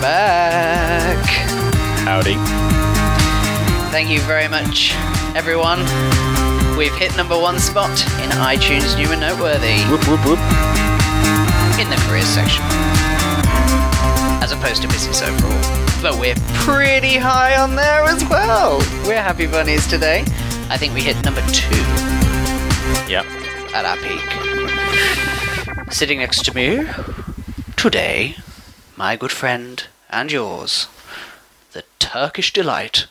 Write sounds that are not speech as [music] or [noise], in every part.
back. Howdy. Thank you very much, everyone. We've hit number one spot in iTunes New and Noteworthy Whoop, whoop, whoop. in the careers section, as opposed to business overall. But we're pretty high on there as well. We're happy bunnies today. I think we hit number two Yep. at our peak. Sitting next to me today, my good friend and yours, the Turkish delight,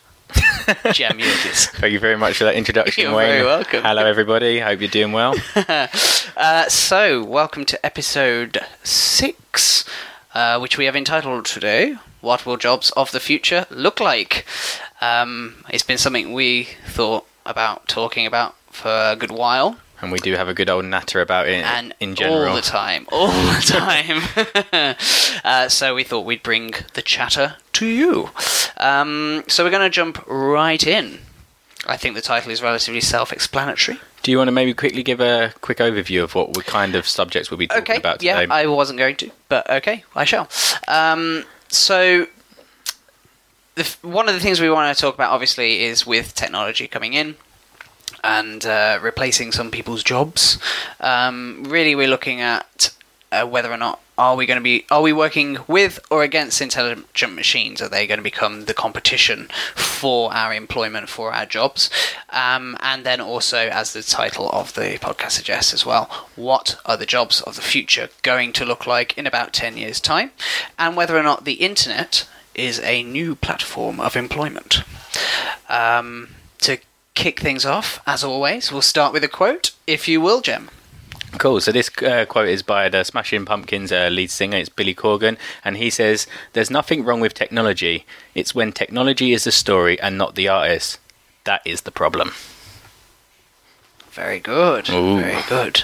Jem Yildiz. [laughs] Thank you very much for that introduction, You're Wayne. very welcome. Hello, everybody. Hope you're doing well. [laughs] Uh, so, welcome to episode six, uh, which we have entitled today What Will Jobs of the Future Look Like? Um, it's been something we thought about talking about for a good while. And we do have a good old natter about it and in general. all the time, all the [laughs] time. [laughs] uh, so we thought we'd bring the chatter to you. Um, so we're going to jump right in. I think the title is relatively self-explanatory. Do you want to maybe quickly give a quick overview of what kind of subjects we'll be talking Okay, about yeah. I wasn't going to, but okay, I shall. Um, so. The, one of the things we want to talk about, obviously, is with technology coming in and uh, replacing some people's jobs. Um, really, we're looking at uh, whether or not are we going to be are we working with or against intelligent machines? Are they going to become the competition for our employment for our jobs? Um, and then also, as the title of the podcast suggests as well, what are the jobs of the future going to look like in about ten years' time? And whether or not the internet is a new platform of employment. Um, to kick things off, as always, we'll start with a quote, if you will, Jem. Cool. So this uh, quote is by the Smashing Pumpkins uh, lead singer. It's Billy Corgan, and he says, "There's nothing wrong with technology. It's when technology is the story and not the artist. That is the problem." Very good. Ooh. Very good.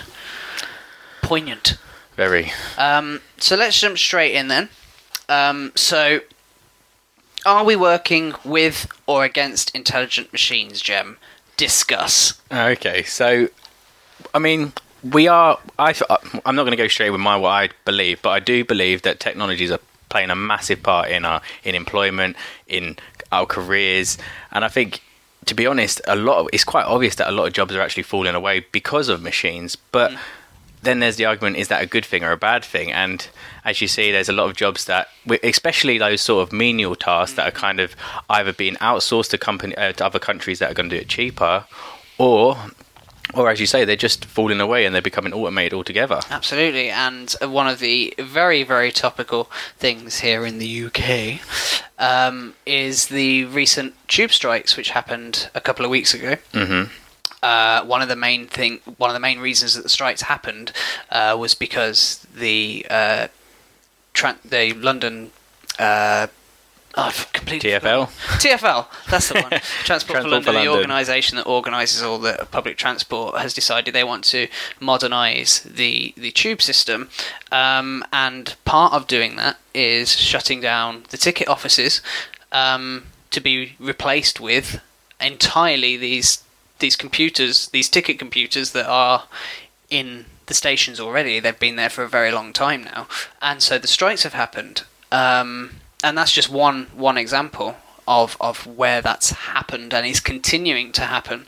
Poignant. Very. Um, so let's jump straight in then. Um, so, are we working with or against intelligent machines, Jem? Discuss. Okay, so I mean, we are. I, uh, I'm not going to go straight with my what I believe, but I do believe that technologies are playing a massive part in our in employment, in our careers, and I think. To be honest, a lot of it's quite obvious that a lot of jobs are actually falling away because of machines. But mm. Then there's the argument: is that a good thing or a bad thing? And as you see, there's a lot of jobs that, especially those sort of menial tasks, that are kind of either being outsourced to company uh, to other countries that are going to do it cheaper, or or as you say, they're just falling away and they're becoming automated altogether. Absolutely, and one of the very, very topical things here in the UK um, is the recent tube strikes, which happened a couple of weeks ago. hmm Uh, one of the main thing, one of the main reasons that the strikes happened uh, was because the uh, tra- the London. Uh, Oh, I've completely TFL? forgotten. TFL, that's the one. [laughs] Transport, for Transport for London, the organisation that organises all the public transport, has decided they want to modernise the the tube system, um, and part of doing that is shutting down the ticket offices um, to be replaced with entirely these these computers, these ticket computers that are in the stations already. They've been there for a very long time now, and so the strikes have happened. Um, and that's just one one example of of where that's happened and is continuing to happen.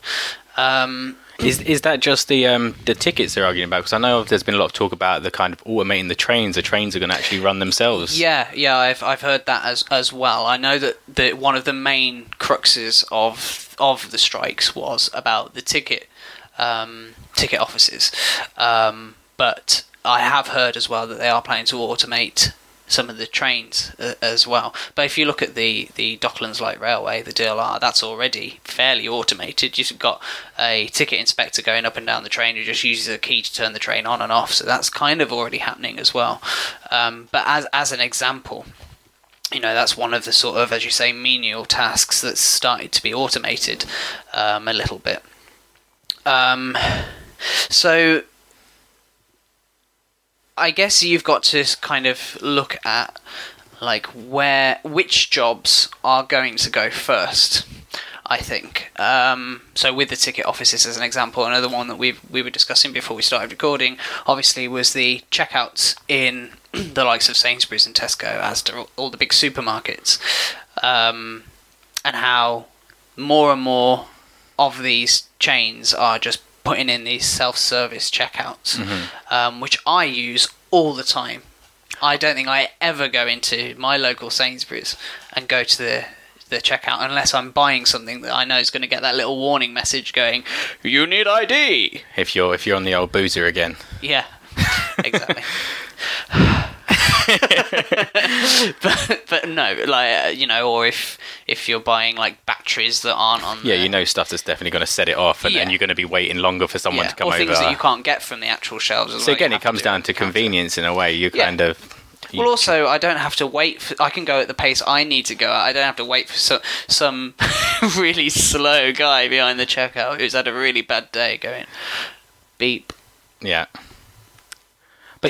Um, Is is that just the um, the tickets they're arguing about? Because I know there's been a lot of talk about the kind of automating the trains. The trains are going to actually run themselves. yeah, yeah, I've I've heard that as as well. I know that the one of the main cruxes of of the strikes was about the ticket um, ticket offices, um, but I have heard as well that they are planning to automate some of the trains uh, as well. But if you look at the the Docklands Light Railway, the DLR, that's already fairly automated. You've got a ticket inspector going up and down the train who just uses a key to turn the train on and off. So that's kind of already happening as well. Um, but as as an example, you know that's one of the sort of as you say menial tasks that's started to be automated um, a little bit. Um, so I guess you've got to kind of look at like where which jobs are going to go first. I think um, so. With the ticket offices as an example, another one that we we were discussing before we started recording, obviously, was the checkouts in [clears throat] the likes of Sainsbury's and Tesco, as to all- the big supermarkets, um, and how more and more of these chains are just putting in these self-service checkouts, um, which I use all the time. I don't think I ever go into my local Sainsbury's and go to the the checkout unless I'm buying something that I know is going to get that little warning message going, "You need ID." If you're if you're on the old boozer again, Yeah, [laughs] exactly. [laughs] [laughs] but but no, like uh, you know, or if if you're buying like batteries that aren't on, yeah, the- you know stuff that's definitely going to set it off, and, Yeah. and you're going to be waiting longer for someone yeah, to come or over. things that you can't get from the actual shelves. So well, again, it comes do down to convenience in a way. You Yeah. kind of. you- Well, also, I don't have to wait. For, I can go at the pace I need to go at. I don't have to wait for some some [laughs] really slow guy behind the checkout who's had a really bad day going beep. Yeah.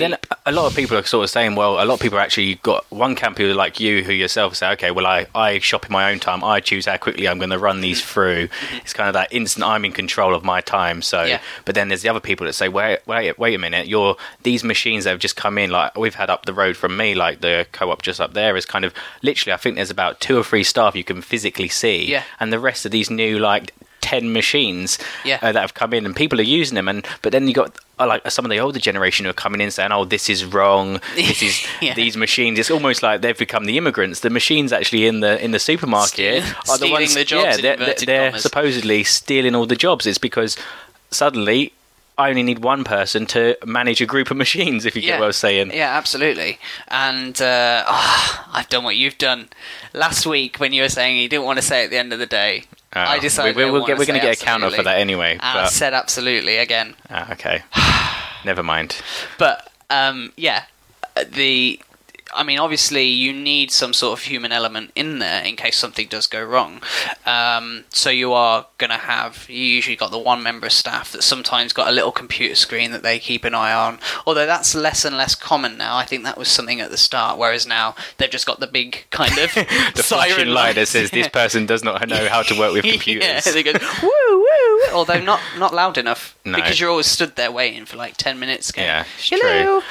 But then a lot of people are sort of saying, well, a lot of people actually got one camp who are like you, who yourself say, okay, well, I, I shop in my own time. I choose how quickly I'm going to run these through. It's kind of that instant I'm in control of my time. So, Yeah. but then there's the other people that say, wait, wait, wait a minute. You're these machines that have just come in. Like we've had up the road from me, like the co-op just up there is kind of literally. I think there's about two or three staff you can physically see, Yeah. and the rest of these new like. 10 machines Yeah. uh, that have come in and people are using them and but then you got uh, like some of the older generation who are coming in saying oh this is wrong this is [laughs] Yeah. these machines it's almost like they've become the immigrants the machines actually in the in the supermarket Steal- are the stealing ones the jobs yeah they're, they're, they're supposedly stealing all the jobs it's because suddenly I only need one person to manage a group of machines if you get what I was saying Yeah, absolutely. And uh, ah, [sighs] I've done what you've done last week when you were saying you didn't want to say at the end of the day. Uh, I decided we, I we'll get, we're going to get a counter for that anyway I but, said absolutely again. ah, okay. [sighs] Never mind. But um, yeah, the I mean, obviously, you need some sort of human element in there in case something does go wrong. Um, so you are going to have you usually got the one member of staff that sometimes got a little computer screen that they keep an eye on. Although that's less and less common now. I think that was something at the start, whereas now they've just got the big kind of [laughs] the flashing light that says this person does not know how to work with [laughs] computers yeah, they go woo woo. Although not not loud enough No. because you're always stood there waiting for like ten minutes. Going, Yeah, Hello.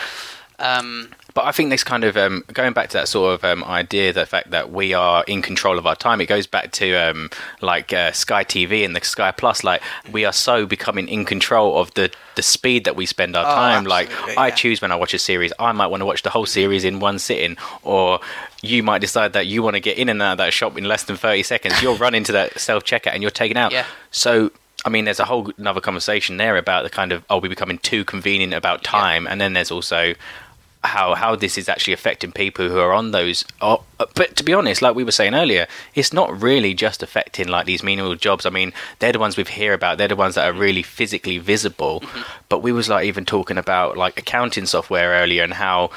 Um, But I think this kind of um, going back to that sort of um, idea, the fact that we are in control of our time, it goes back to um, like uh, Sky TV and the Sky Plus. Like we are so becoming in control of the the speed that we spend our Oh, time. Like absolutely, I choose when I watch a series, I might want to watch the whole series in one sitting, or you might decide that you want to get in and out of that shop in less than thirty seconds. You'll run into that self checkout and you're taken out. Yeah. So. I mean, there's a whole another conversation there about the kind of are we becoming too convenient about time, and then there's also how how this is actually affecting people who are on those. Oh, but to be honest, like we were saying earlier, it's not really just affecting like these menial jobs. I mean, they're the ones we hear about. They're the ones that are really physically visible. Mm-hmm. But we was like even talking about like accounting software earlier and how.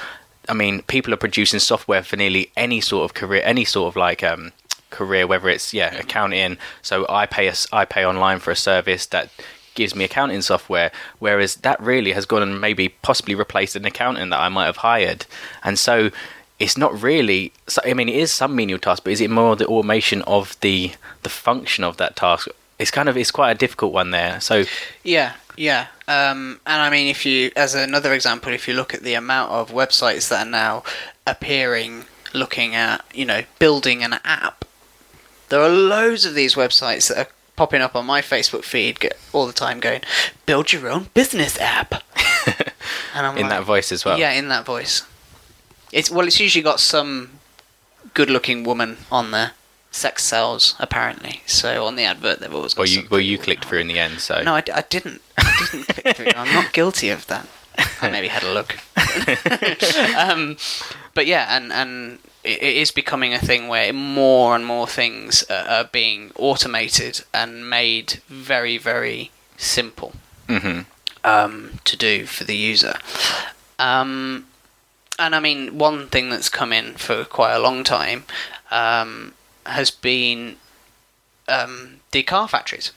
I mean, people are producing software for nearly any sort of career, any sort of like um, career, whether it's yeah mm-hmm. accounting. So I pay a I pay online for a service that gives me accounting software, whereas that really has gone and maybe possibly replaced an accountant that I might have hired, and so it's not really. I mean, it is some menial task, but is it more the automation of the the function of that task? It's kind of it's quite a difficult one there. So Yeah, yeah. Um, and I mean, if you, as another example, if you look at the amount of websites that are now appearing looking at, you know, building an app, there are loads of these websites that are popping up on my Facebook feed all the time going, build your own business app. [laughs] and I'm in like, that voice as well. Yeah, in that voice. It's well, it's usually got some good-looking woman on there. Sex sells, apparently. So on the advert, they've always got. Well, you well you clicked through in the end, so no, I didn't. I didn't click through. [laughs] I'm not guilty of that. I maybe had a look. [laughs] um, but yeah, and and it, is becoming a thing where more and more things are, being automated and made very very simple hmm um, to do for the user. Um, and I mean, one thing that's come in for quite a long time um, has been um, the car factories.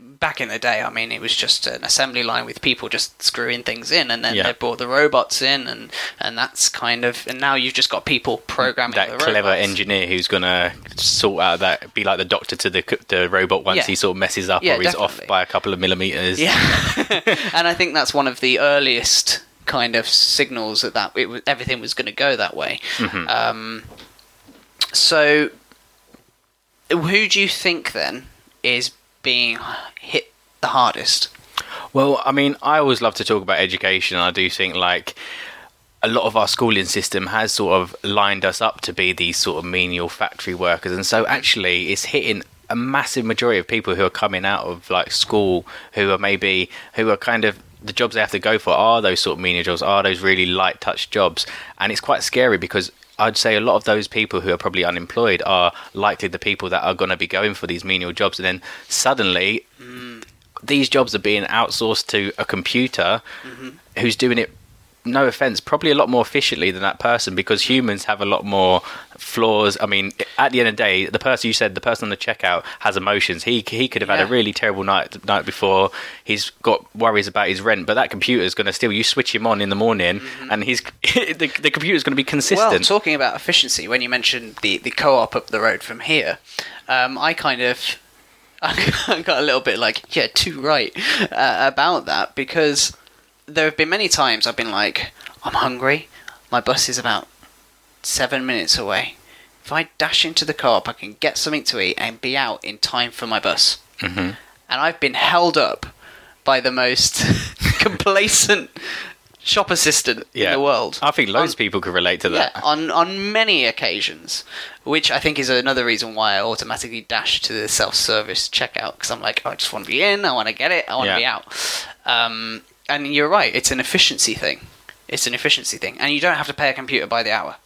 Back in the day, I mean, it was just an assembly line with people just screwing things in, and then Yeah. they brought the robots in, and, and that's kind of. And now you've just got people programming that the clever robots. engineer who's gonna sort out that be like the doctor to the the robot once Yeah. he sort of messes up Yeah, or he's off by a couple of millimeters. Yeah, [laughs] [laughs] and I think that's one of the earliest kind of signals that that it was, everything was going to go that way. Mm-hmm. Um, so, who do you think then is being hit the hardest? Well, I mean, I always love to talk about education. I do think like a lot of our schooling system has sort of lined us up to be these sort of menial factory workers, and so actually it's hitting a massive majority of people who are coming out of like school who are maybe who are kind of the jobs they have to go for are those sort of menial jobs, are those really light touch jobs, and it's quite scary because I'd say a lot of those people who are probably unemployed are likely the people that are going to be going for these menial jobs, and then suddenly mm. these jobs are being outsourced to a computer mm-hmm. who's doing it no offense probably a lot more efficiently than that person because humans have a lot more flaws. I mean at the end of the day the person you said the person on the checkout has emotions. He he could have had a really terrible night night before. He's got worries about his rent but that computer is going to still you switch him on in the morning and he's [laughs] the, the computer's going to be consistent. Well, talking about efficiency, when you mentioned the, the co-op up the road from here, um, I kind of [laughs] I got a little bit like, yeah, too right uh, about that because there have been many times I've been like, I'm hungry, my bus is about seven minutes away. If I dash into the co-op, I can get something to eat and be out in time for my bus. hmm And I've been held up by the most [laughs] complacent shop assistant Yeah. in the world. i think loads On- of people could relate to that yeah, on on many occasions, which I think is another reason why I automatically dash to the self-service checkout because I'm like, I just want to be in, I want to get it, I want to Yeah. be out. Um, and you're right, it's an efficiency thing. It's an efficiency thing, and you don't have to pay a computer by the hour.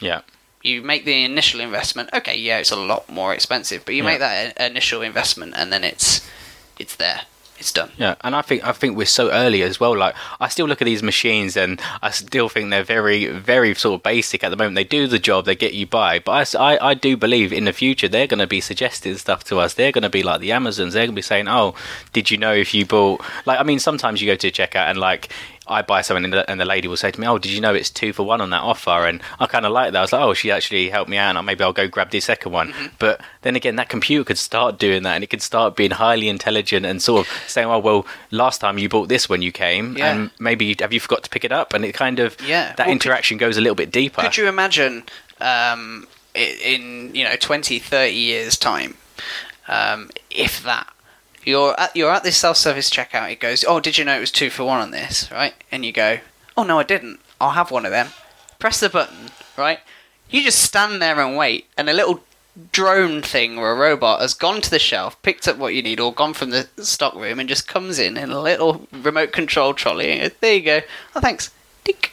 yeah You make the initial investment. Okay, yeah, it's a lot more expensive, but you Yeah. make that initial investment, and then it's it's there, it's done. Yeah, and I think I think we're so early as well. Like I still look at these machines, and I still think they're very, very sort of basic at the moment. They do the job, they get you by. But I, I, I do believe in the future they're going to be suggesting stuff to us. They're going to be like the Amazons. They're going to be saying, "Oh, did you know if you bought?" Like I mean, sometimes you go to a checkout and like. I buy something and the, and the lady will say to me, "Oh, did you know it's two for one on that offer?" And I kind of like that. I was like, "Oh, she actually helped me out, and maybe I'll go grab the second one." But then again, that computer could start doing that, and it could start being highly intelligent and sort of saying, "Oh, well, last time you bought this when you came, Yeah. and maybe have you forgot to pick it up?" And it kind of Yeah. that Well, interaction goes a little bit deeper. Could you imagine um, in you know 20, 30 years time, um, if that you're at you're at this self-service checkout, it goes, oh, did you know it was two for one on this, right? And you go, oh no, I didn't. I'll have one of them. Press the button, right? You just stand there and wait, and a little drone thing or a robot has gone to the shelf, picked up what you need, or gone from the stock room and just comes in in a little remote control trolley. There you go. Oh, thanks. Dink.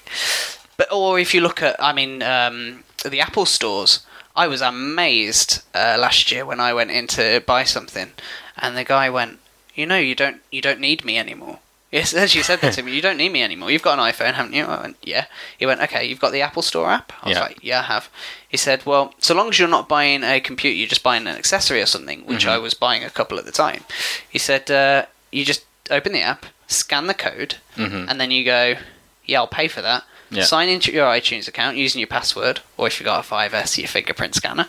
But or if you look at, I mean, um, the Apple stores, I was amazed uh, last year when I went in to buy something, and the guy went, "You know, you don't, you don't need me anymore." [laughs] Yes, as you said that to me, you don't need me anymore. You've got an iPhone, haven't you? I went, yeah. He went, okay. You've got the Apple Store app. I was Yeah. like, yeah, I have. He said, well, so long as you're not buying a computer, you're just buying an accessory or something, which Mm-hmm. I was buying a couple at the time. He said, uh, you just open the app, scan the code, Mhm. and then you go, yeah, I'll pay for that. Yeah. Sign into your iTunes account using your password, or if you've got a 5S, your fingerprint scanner.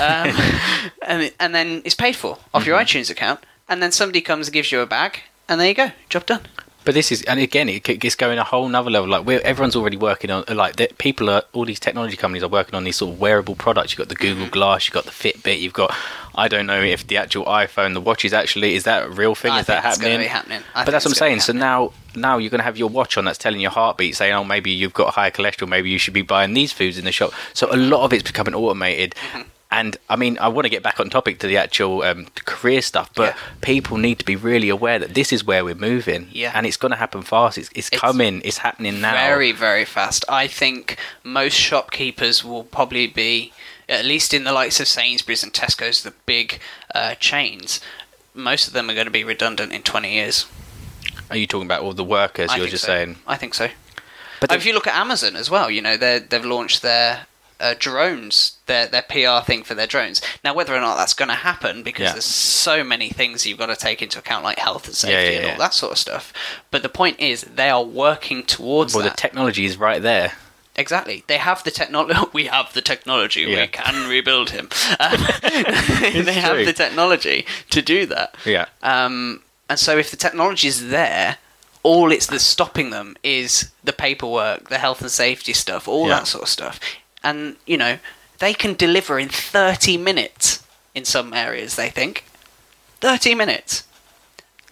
Um, [laughs] and, and then it's paid for off your Mm-hmm. iTunes account. And then somebody comes and gives you a bag, and there you go, job done. But this is, and again, it, it's going a whole nother level. Like we're, everyone's already working on, like the, people are, all these technology companies are working on these sort of wearable products. You've got the Google Glass, you've got the Fitbit, you've got, I don't know if the actual iPhone, the watch is actually, is that a real thing? I is that think it's gonna happening? be happening. But that's what I'm saying. So now, now you're going to have your watch on that's telling your heartbeat, saying, "Oh, maybe you've got higher cholesterol. Maybe you should be buying these foods in the shop." So a lot of it's becoming automated. Mm-hmm. And I mean, I want to get back on topic to the actual um, career stuff, but Yeah. people need to be really aware that this is where we're moving, Yeah. and it's going to happen fast. It's, it's, It's coming. It's happening now. Very, very fast. I think most shopkeepers will probably be, at least in the likes of Sainsbury's and Tesco's, the big uh, chains. Most of them are going to be redundant in 20 years. Are you talking about all the workers? I you're just so. saying, I think so. but if you look at Amazon as well, you know they they've launched their uh, drones, their their PR thing for their drones. Now, whether or not that's going to happen, because Yeah. there's so many things you've got to take into account, like health and safety Yeah, yeah, and all that sort of stuff. But the point is, they are working towards well, the that. technology is right there. Exactly. They have the technology. [laughs] We have the technology. Yeah. We can rebuild him. [laughs] [laughs] They have the technology to do that. Yeah. Um, and so if the technology is there, all it's that's stopping them is the paperwork, the health and safety stuff, all Yeah. that sort of stuff. And you know, they can deliver in 30 minutes in some areas. They think 30 minutes.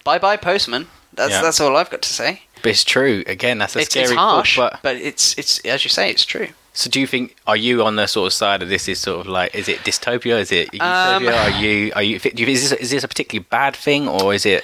Bye bye postman. That's Yeah. that's all I've got to say. But it's true. Again, that's a It's, scary it's thought, harsh, but but it's it's as you say, it's true. So do you think are you on the sort of side of this is sort of like is it dystopia? Is it Um, are you are you, is this is this a particularly bad thing or is it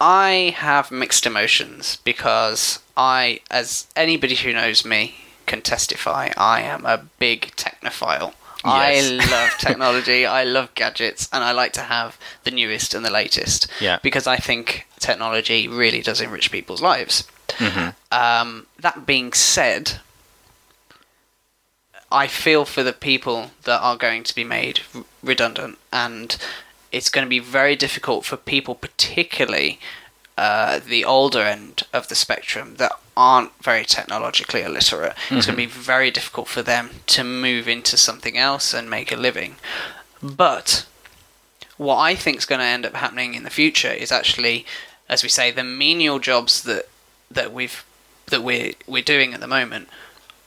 I have mixed emotions because I, as anybody who knows me can testify, I am a big technophile. I love [laughs] technology, I love gadgets, and I like to have the newest and the latest. Yeah. Because I think technology really does enrich people's lives. Mm-hmm. Um, that being said, I feel for the people that are going to be made r- redundant, and it's going to be very difficult for people, particularly uh, the older end of the spectrum, that aren't very technologically illiterate. It's going to mm-hmm. be very difficult for them to move into something else and make a living. But what I think is going to end up happening in the future is actually, as we say, the menial jobs that that we've that we're we're doing at the moment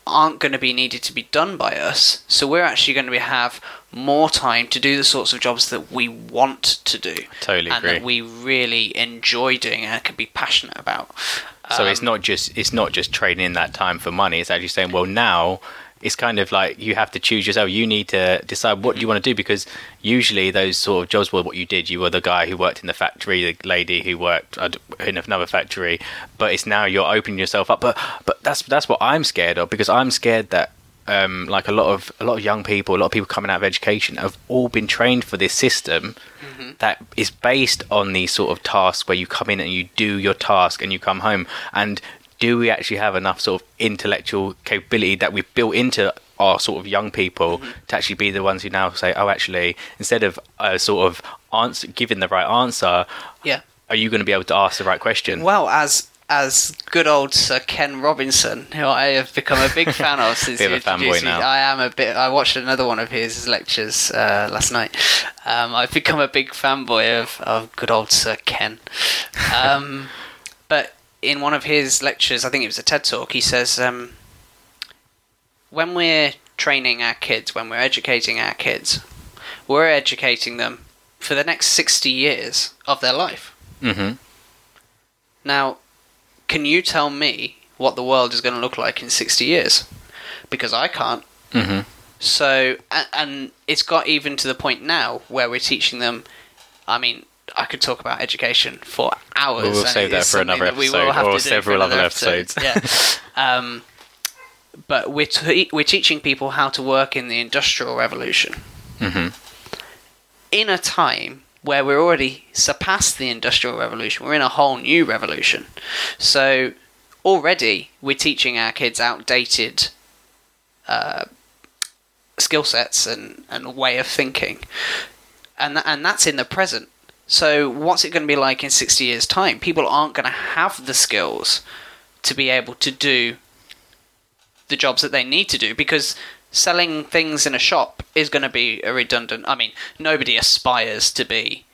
aren't going to be needed to be done by us. So we're actually going to be, have more time to do the sorts of jobs that we want to do, Totally and agree. that we really enjoy doing and can be passionate about. So it's Um, not just it's not just trading in that time for money. It's actually saying, well, now it's kind of like you have to choose yourself. You need to decide what you want to do because usually those sort of jobs were what you did. You were the guy who worked in the factory, the lady who worked in another factory. But it's now you're opening yourself up. But but that's that's what I'm scared of because I'm scared that. Um, like a lot of a lot of young people, a lot of people coming out of education have all been trained for this system that is based on these sort of tasks where you come in and you do your task and you come home. And do we actually have enough sort of intellectual capability that we've built into our sort of young people to actually be the ones who now say, oh, actually, instead of uh, sort of answer, giving the right answer, yeah. are you going to be able to ask the right question? Well, as as good old Sir Ken Robinson, who I have become a big fan of [laughs] since he of a fanboy introduced me. now. I am a bit. I watched another one of his lectures uh, last night. Um, I've become a big fanboy of, of good old Sir Ken. Um, [laughs] but in one of his lectures, I think it was a TED talk, he says, um, when we're training our kids, when we're educating our kids, we're educating them for the next 60 years of their life. hmm Now, can you tell me what the world is going to look like in 60 years? Because I can't. hmm So, and, and it's got even to the point now where we're teaching them. I mean, I could talk about education for hours. We'll save it that for another we will episode, have or several other episodes. Yeah. [laughs] um, but we're te- we're teaching people how to work in the industrial revolution hmm in a time where we're already surpassed the industrial revolution. We're in a whole new revolution. So already we're teaching our kids outdated uh, skill sets and, and way of thinking. And, tha- and that's in the present. So what's it going to be like in 60 years' time? People aren't going to have the skills to be able to do the jobs that they need to do because selling things in a shop is going to be a redundant. I mean, nobody aspires to be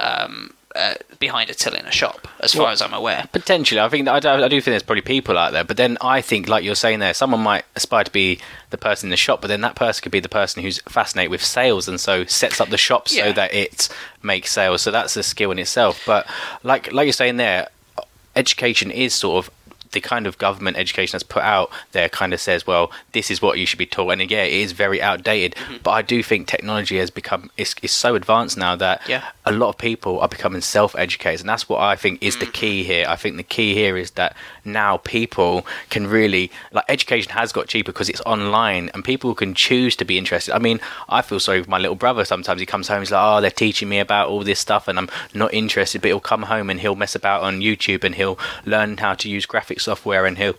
um, uh, behind a till in a shop, as far Well- as I'm aware. Potentially, I think I do, I do think there's probably people out there, but then I think, like you're saying there, someone might aspire to be the person in the shop, but then that person could be the person who's fascinated with sales and so sets up the shop so that it makes sales. So that's a skill in itself. But like like you're saying there, education is sort of the kind of government education that's put out there kind of says, well, this is what you should be taught. And yeah, it is very outdated. Mm-hmm. But I do think technology has become is, is so advanced now that Yeah. a lot of people are becoming self-educated and that's what i think is the key here i think the key here is that now people can really like education has got cheaper because it's online and people can choose to be interested. I mean i feel sorry for my little brother sometimes. He comes home he's like oh they're teaching me about all this stuff and i'm not interested but he'll come home and he'll mess about on youtube and he'll learn how to use graphic software and he'll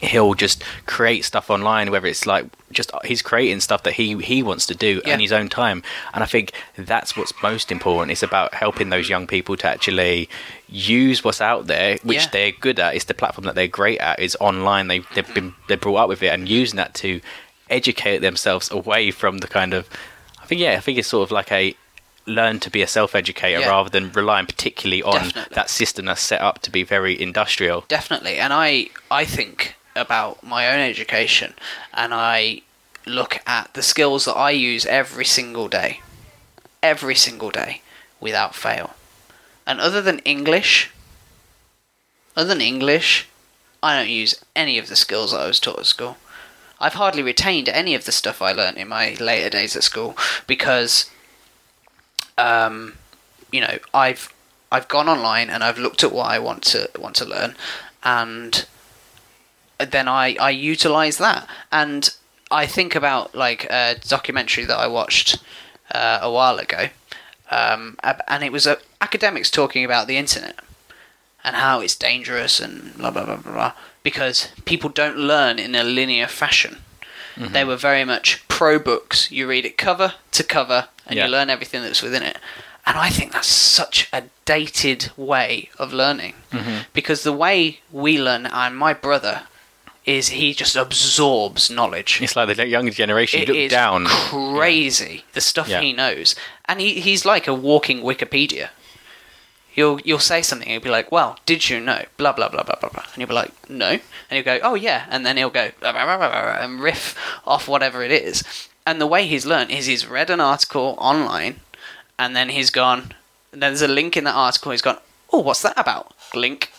he'll just create stuff online whether it's like just uh, he's creating stuff that he he wants to do Yeah. in his own time. And i think that's what's most important. It's about helping those young people to actually use what's out there which Yeah. they're good at. It's the platform that they're great at. Is online. They, they've been they're brought up with it and using that to educate themselves away from the kind of i think yeah i think it's sort of like a learn to be a self-educator Yeah. rather than relying particularly on Definitely. that system that's set up to be very industrial. definitely and i i think about my own education and i look at the skills that i use every single day every single day without fail and other than english other than english i don't use any of the skills that i was taught at school i've hardly retained any of the stuff i learnt in my later days at school because um you know i've I've gone online and I've looked at what I want to want to learn, and then I I utilize that. And I think about like a documentary that I watched uh, a while ago, um, and it was academics talking about the internet and how it's dangerous and blah blah blah blah, blah because people don't learn in a linear fashion. They mm-hmm. were very much pro books. You read it cover to cover, and Yeah. you learn everything that's within it. And I think that's such a dated way of learning mm-hmm. because the way we learn, and my brother is he just absorbs knowledge. It's like the younger generation It look is down. crazy the stuff Yeah. he knows, and he, he's like a walking Wikipedia. You'll you'll say something, he'll be like, "Well, did you know?" Blah blah blah blah blah blah, and you'll be like, "No," and he'll go, "Oh yeah," and then he'll go blah, blah, blah, blah, and riff off whatever it is. And the way he's learned is he's read an article online, and then he's gone. There's a link in that article. He's gone. Oh, what's that about? Link.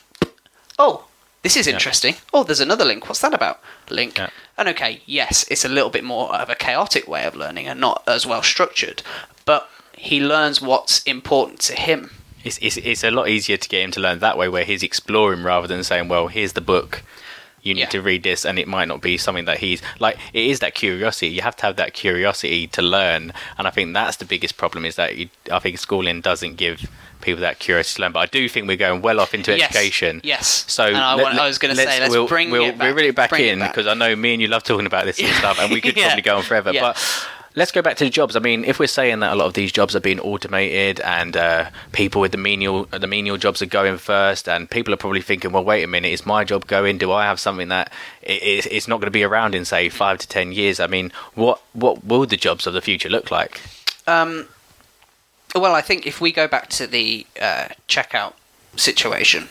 Oh, this is interesting. Oh, there's another link. What's that about? Link. Yeah. And okay, yes, it's a little bit more of a chaotic way of learning and not as well structured, but he learns what's important to him. It's, it's it's a lot easier to get him to learn that way, where he's exploring rather than saying, "Well, here's the book." You need Yeah. to read this, and it might not be something that he's like. It is that curiosity. You have to have that curiosity to learn, and I think that's the biggest problem. Is that you, I think schooling doesn't give people that curiosity to learn. But I do think we're going well off into Yes, education. yes. So And I let- I was gonna say, let's we'll, bring we'll, it back. We'll it back Bring in because I know me and you love talking about this of stuff, and we could [laughs] Yeah. probably go on forever. Yeah. But let's go back to the jobs. I mean, if we're saying that a lot of these jobs are being automated and uh, people with the menial the menial jobs are going first, and people are probably thinking, well, wait a minute, is my job going? Do I have something that is i- is it's not going to be around in say five to ten years? I mean, what what will the jobs of the future look like? Um, well, I think if we go back to the uh, checkout situation,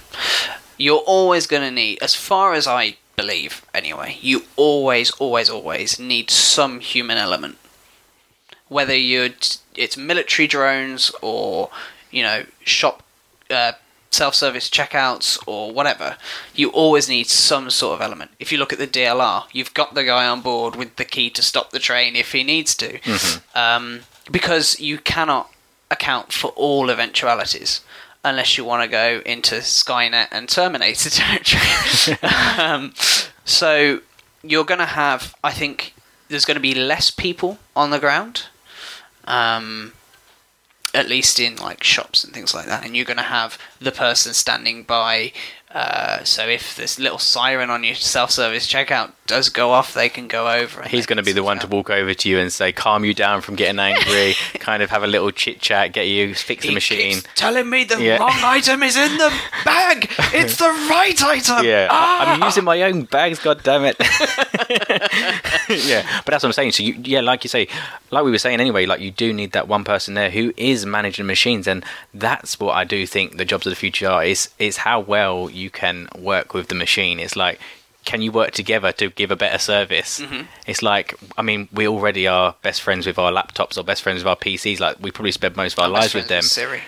you're always going to need, as far as I believe anyway, you always, always, always need some human element. Whether you're, it's military drones or, you know, shop, uh, self-service checkouts or whatever, you always need some sort of element. If you look at the DLR, you've got the guy on board with the key to stop the train if he needs to, um, because you cannot account for all eventualities unless you want to go into Skynet and Terminator [laughs] territory. [laughs] um, so you're going to have, I think, there's going to be less people on the ground. Um, at least in like shops and things like that, and you're going to have the person standing by. Uh, so if this little siren on your self-service checkout does go off, they can go over. He's going to be the one to walk over to you and say, calm you down from getting angry, [laughs] kind of have a little chit chat, get you fix the machine. telling me the Yeah. wrong item is in the bag. It's the right item. [laughs] Yeah, I- I'm Ah! using my own bags. God damn it! [laughs] yeah, but that's what I'm saying. So you, yeah, like you say, like we were saying anyway, like you do need that one person there who is managing machines, and that's what I do think the jobs of the future are. Is is how well you can work with the machine. It's like. Can you work together to give a better service? Mm-hmm. It's like, I mean, we already are best friends with our laptops or best friends with our PCs. Like, we probably spend most of our lives with them. friends Siri.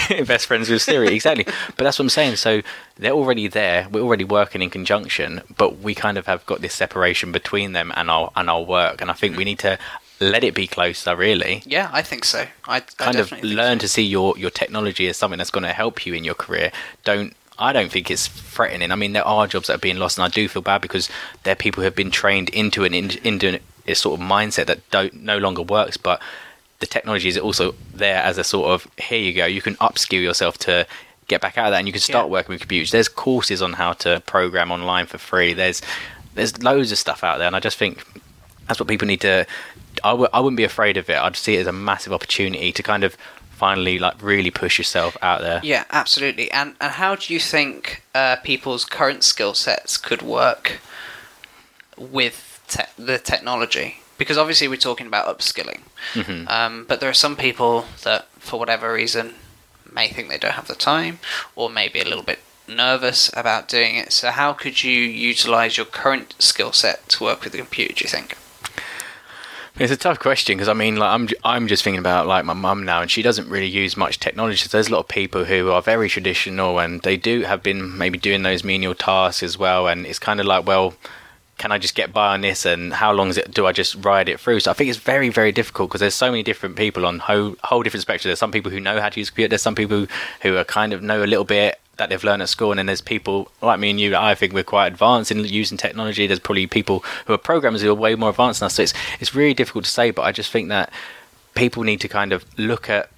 [laughs] best friends with Siri, exactly. [laughs] but that's what I'm saying. So they're already there. We're already working in conjunction, but we kind of have got this separation between them and our and our work. And I think we need to let it be closer. Really, Yeah, I think so. I, I kind of definitely learn so. to see your your technology as something that's going to help you in your career. Don't. I don't think it's threatening. I mean, there are jobs that are being lost, and I do feel bad because there are people who have been trained into an into a sort of mindset that don't no longer works. But the technology is also there as a sort of here you go. You can upskill yourself to get back out of that, and you can start Yeah. working with computers. There's courses on how to program online for free. There's there's loads of stuff out there, and I just think that's what people need to. I w- I wouldn't be afraid of it. I'd see it as a massive opportunity to kind of finally like really push yourself out there. Yeah, absolutely. And and how do you think uh, people's current skill sets could work with te- the technology? because obviously we're talking about upskilling, Mhm. um, but there are some people that, for whatever reason, may think they don't have the time, or maybe a little bit nervous about doing it. So, how could you utilize your current skill set to work with the computer? Do you think? It's a tough question because I mean, like I'm, I'm just thinking about like my mum now, and she doesn't really use much technology. So there's a lot of people who are very traditional, and they do have been maybe doing those menial tasks as well. And it's kind of like, well, can I just get by on this? And how long is it? Do I just ride it through? So I think it's very, very difficult because there's so many different people on whole, whole different spectrum. There's some people who know how to use a computer. There's some people who are kind of know a little bit that they've learned at school, and then there's people like me and you. that I think we're quite advanced in using technology. There's probably people who are programmers who are way more advanced than us. So it's it's really difficult to say. But I just think that people need to kind of look at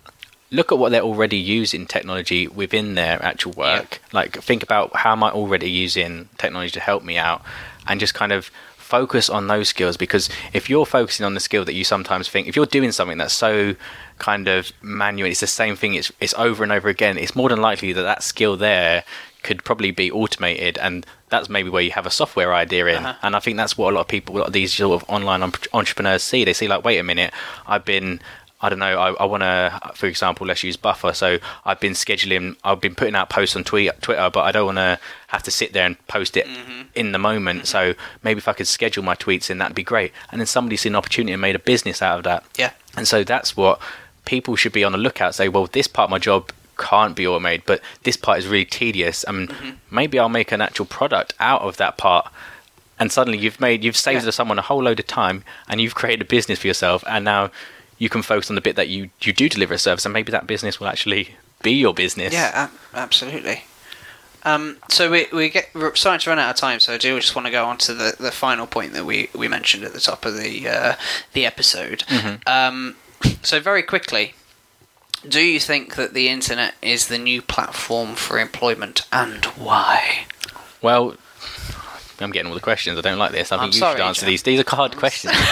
look at what they're already using technology within their actual work. Like think about how am I already using technology to help me out, and just kind of focus on those skills because if you're focusing on the skill that you sometimes think if you're doing something that's so kind of manual it's the same thing it's it's over and over again it's more than likely that that skill there could probably be automated and that's maybe where you have a software idea in Uh-huh. and i think that's what a lot of people a lot of these sort of online entrepreneurs see they see like wait a minute i've been I don't know. I, I want to, for example, let's use Buffer. So I've been scheduling, I've been putting out posts on tweet, Twitter, but I don't want to have to sit there and post it mm-hmm. in the moment. So maybe if I could schedule my tweets in, that'd be great. And then somebody's seen an opportunity and made a business out of that. Yeah. And so that's what people should be on the lookout. Say, well, this part of my job can't be automated, but this part is really tedious, and mm-hmm. maybe I'll make an actual product out of that part. And suddenly you've made, you've saved Yeah. someone a whole load of time, and you've created a business for yourself. And now you can focus on the bit that you you do deliver a service, and maybe that business will actually be your business. Yeah, ab- absolutely. Um, so we we get we're starting to run out of time, so I do just want to go on to the, the final point that we, we mentioned at the top of the uh, the episode. Um, so very quickly, do you think that the internet is the new platform for employment, and why? Well, I'm getting all the questions. I don't like this. I I'm think you sorry, should answer these. These are hard questions. [laughs]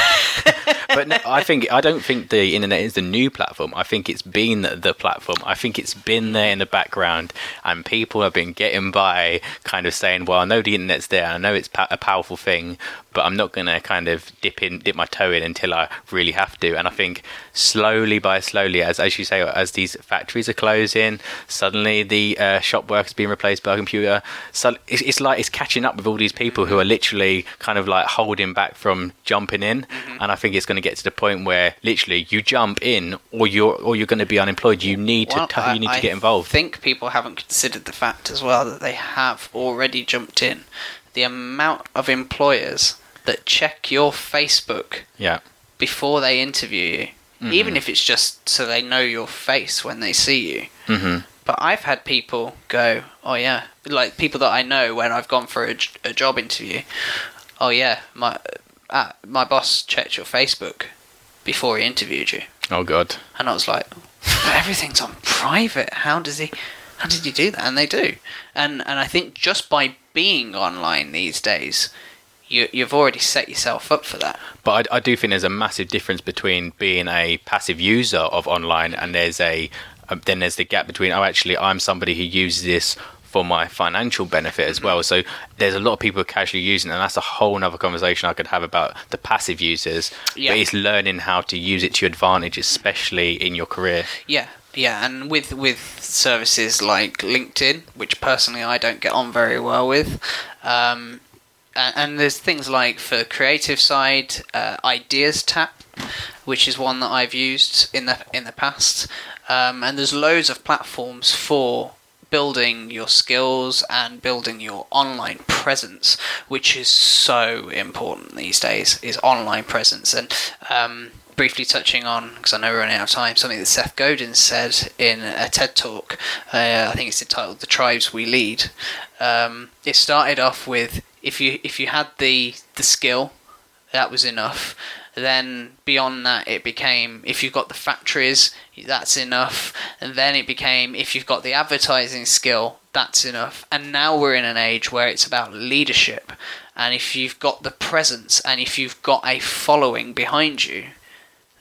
[laughs] but no, I think I don't think the internet is the new platform. I think it's been the, the platform. I think it's been there in the background, and people have been getting by, kind of saying, "Well, I know the internet's there. I know it's pa- a powerful thing, but I'm not going to kind of dip in, dip my toe in until I really have to." And I think slowly by slowly, as as you say, as these factories are closing, suddenly the uh, shop work is being replaced by a computer. So it's, it's like it's catching up with all these people who are literally kind of like holding back from jumping in. And I think it's going to get to the point where literally you jump in, or you're or you're going to be unemployed. You need to Well, you need I to get involved. think people haven't considered the fact as well that they have already jumped in. The amount of employers that check your Facebook yeah. before they interview you, even if it's just so they know your face when they see you. hmm But I've had people go, "Oh yeah," like people that I know when I've gone for a job interview. Oh yeah, my uh, my boss checked your Facebook before he interviewed you, Oh God. and I was like, "But everything's on private. How does he? How did you do that?" And they do, and and I think just by being online these days, you you've already set yourself up for that. But I, I do think there's a massive difference between being a passive user of online and there's a um, then there's the gap between oh actually I'm somebody who uses this for my financial benefit as well. So there's a lot of people casually using it, and that's a whole other conversation I could have about the passive users. Yeah. But it's learning how to use it to your advantage, especially in your career. Yeah, yeah, and with with services like LinkedIn, which personally I don't get on very well with, um, and, there's things like for creative side, uh, Ideas Tap, which is one that I've used in the in the past, um, and there's loads of platforms for building your skills and building your online presence, which is so important these days, is online presence. And um, briefly touching on, because I know we're running out of time, something that Seth Godin said in a TED talk, uh, I think it's entitled "The Tribes We Lead." Um, it started off with if you if you had the the skill, that was enough. Then beyond that, it became if you've got the factories, that's enough. And then it became if you've got the advertising skill, that's enough. And now we're in an age where it's about leadership. And if you've got the presence and if you've got a following behind you,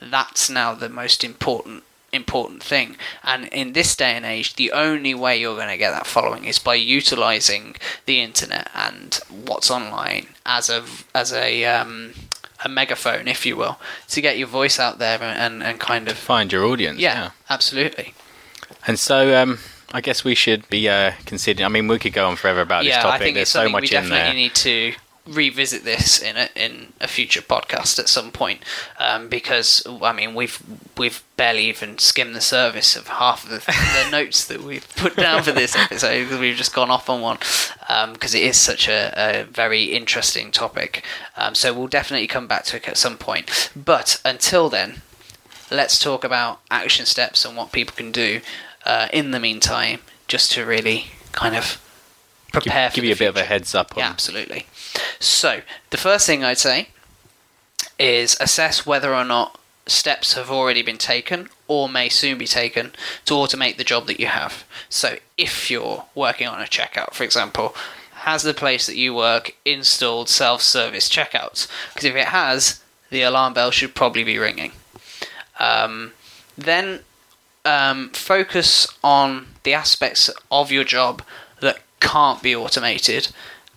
that's now the most important important thing. And in this day and age, the only way you're going to get that following is by utilizing the internet and what's online as a as a um, a megaphone, if you will, to get your voice out there and, and, kind of Find your audience. yeah, yeah. absolutely. And so, um, I guess we should be uh, considering. I mean, we could go on forever about yeah, this topic. There's so much we in definitely there. need to revisit this in a in a future podcast at some point um, because I mean we've we've barely even skimmed the surface of half of the, the [laughs] notes that we've put down for this episode because we've just gone off on one because it is such a, a very interesting topic. Um, so we'll definitely come back to it at some point. But until then, let's talk about action steps and what people can do uh, in the meantime, just to really kind of prepare give for give you a bit of a heads up on. Yeah, absolutely. So, the first thing I'd say is assess whether or not steps have already been taken or may soon be taken to automate the job that you have. So, if you're working on a checkout, for example, has the place that you work installed self service checkouts? Because if it has, the alarm bell should probably be ringing. Um, then um, focus on the aspects of your job that can't be automated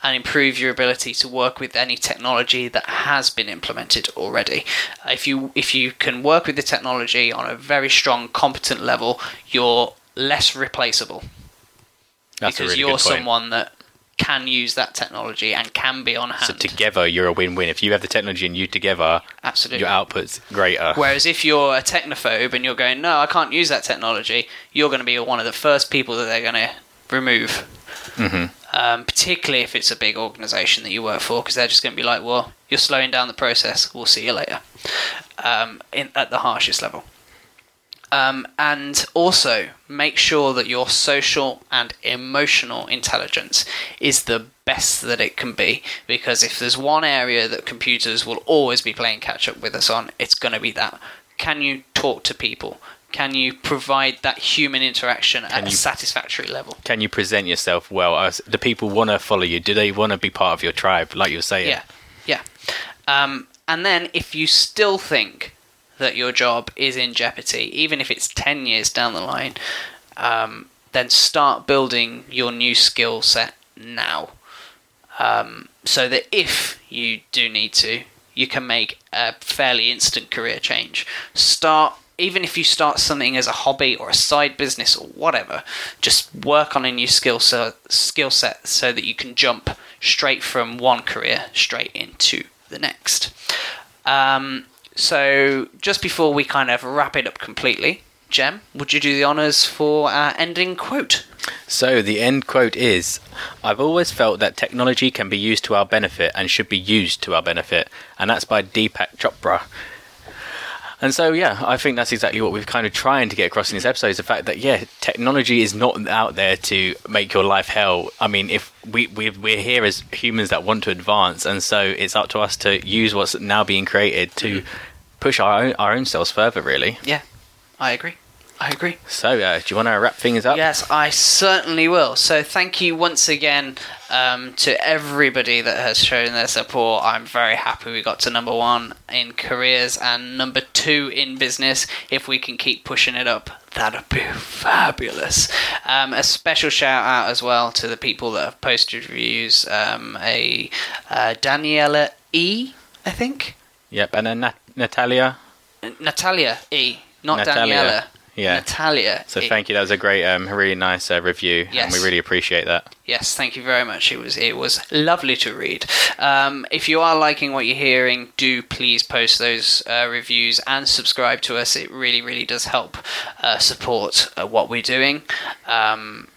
and improve your ability to work with any technology that has been implemented already. If you if you can work with the technology on a very strong competent level, you're less replaceable That's because really you're someone that can use that technology and can be on hand. So together, you're a win-win. If you have the technology and you together, Absolutely. your output's greater. Whereas if you're a technophobe and you're going, no, I can't use that technology, you're going to be one of the first people that they're going to remove. Mhm. Um, particularly if it's a big organisation that you work for, because they're just going to be like, well, you're slowing down the process. We'll see you later. Um, in, at the harshest level. Um, and also make sure that your social and emotional intelligence is the best that it can be because if there's one area that computers will always be playing catch up with us on it's going to be that can you talk to people can you provide that human interaction at a satisfactory level Can you present yourself well? As the people want to follow you? Do they want to be part of your tribe, like you were saying? Yeah, yeah. Um, and then if you still think that your job is in jeopardy, even if it's 10 years down the line, um, then start building your new skill set now. Um, so that if you do need to, you can make a fairly instant career change. Start, even if you start something as a hobby or a side business or whatever, just work on a new skill set, skill set so that you can jump straight from one career straight into the next. Um, so, just before we kind of wrap it up completely, Cem, would you do the honours for our ending quote? So the end quote is I've always felt that technology can be used to our benefit and should be used to our benefit. And that's by Deepak Chopra. And so, yeah, I think that's exactly what we're kind of trying to get across in this episode is the fact that, yeah, technology is not out there to make your life hell. I mean, if we, we, we're here as humans that want to advance, and so it's up to us to use what's now being created to mm-hmm. push our own, our own selves further, really. Yeah, I agree. I agree. So, uh, do you want to wrap things up? Yes, I certainly will. So, thank you once again um, to everybody that has shown their support. I'm very happy we got to number one in careers and number two in business. If we can keep pushing it up, that'd be fabulous. Um, a special shout out as well to the people that have posted reviews. Um, a uh, Daniela E, I think. Yep. And then Nat- Natalia. Natalia E, not Natalia, Daniela. Yeah. Natalia. So E. thank you. That was a great, um, really nice uh, review, Yes. and we really appreciate that. Yes, thank you very much. It was it was lovely to read. Um, if you are liking what you're hearing, do please post those uh, reviews and subscribe to us. It really really does help uh, support uh, what we're doing. Um,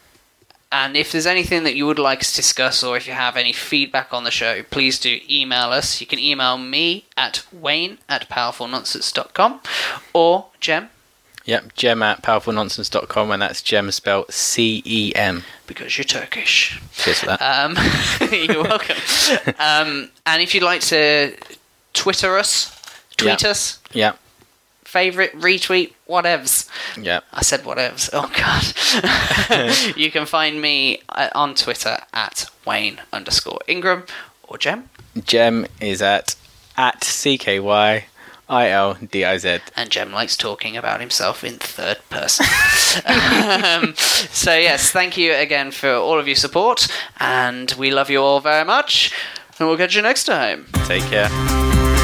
and if there's anything that you would like us to discuss, or if you have any feedback on the show, please do email us. You can email me at wayne at powerfulnonsense.com or Cem, Yep. Cem at powerfulnonsense.com, and that's Cem spelled C E M. because you're Turkish. Cheers for that. Um, [laughs] you're welcome. Um, and if you'd like to Twitter us, tweet Yeah. us, yep. favorite, retweet, whatevs. Yep. I said whatevs. Oh god. [laughs] you can find me uh, on Twitter at Wayne underscore Ingram or Cem. Cem is at at C K Y I L D I Z. And Cem likes talking about himself in third person. [laughs] um, so yes, thank you again for all of your support, and we love you all very much. And we'll catch you next time. Take care.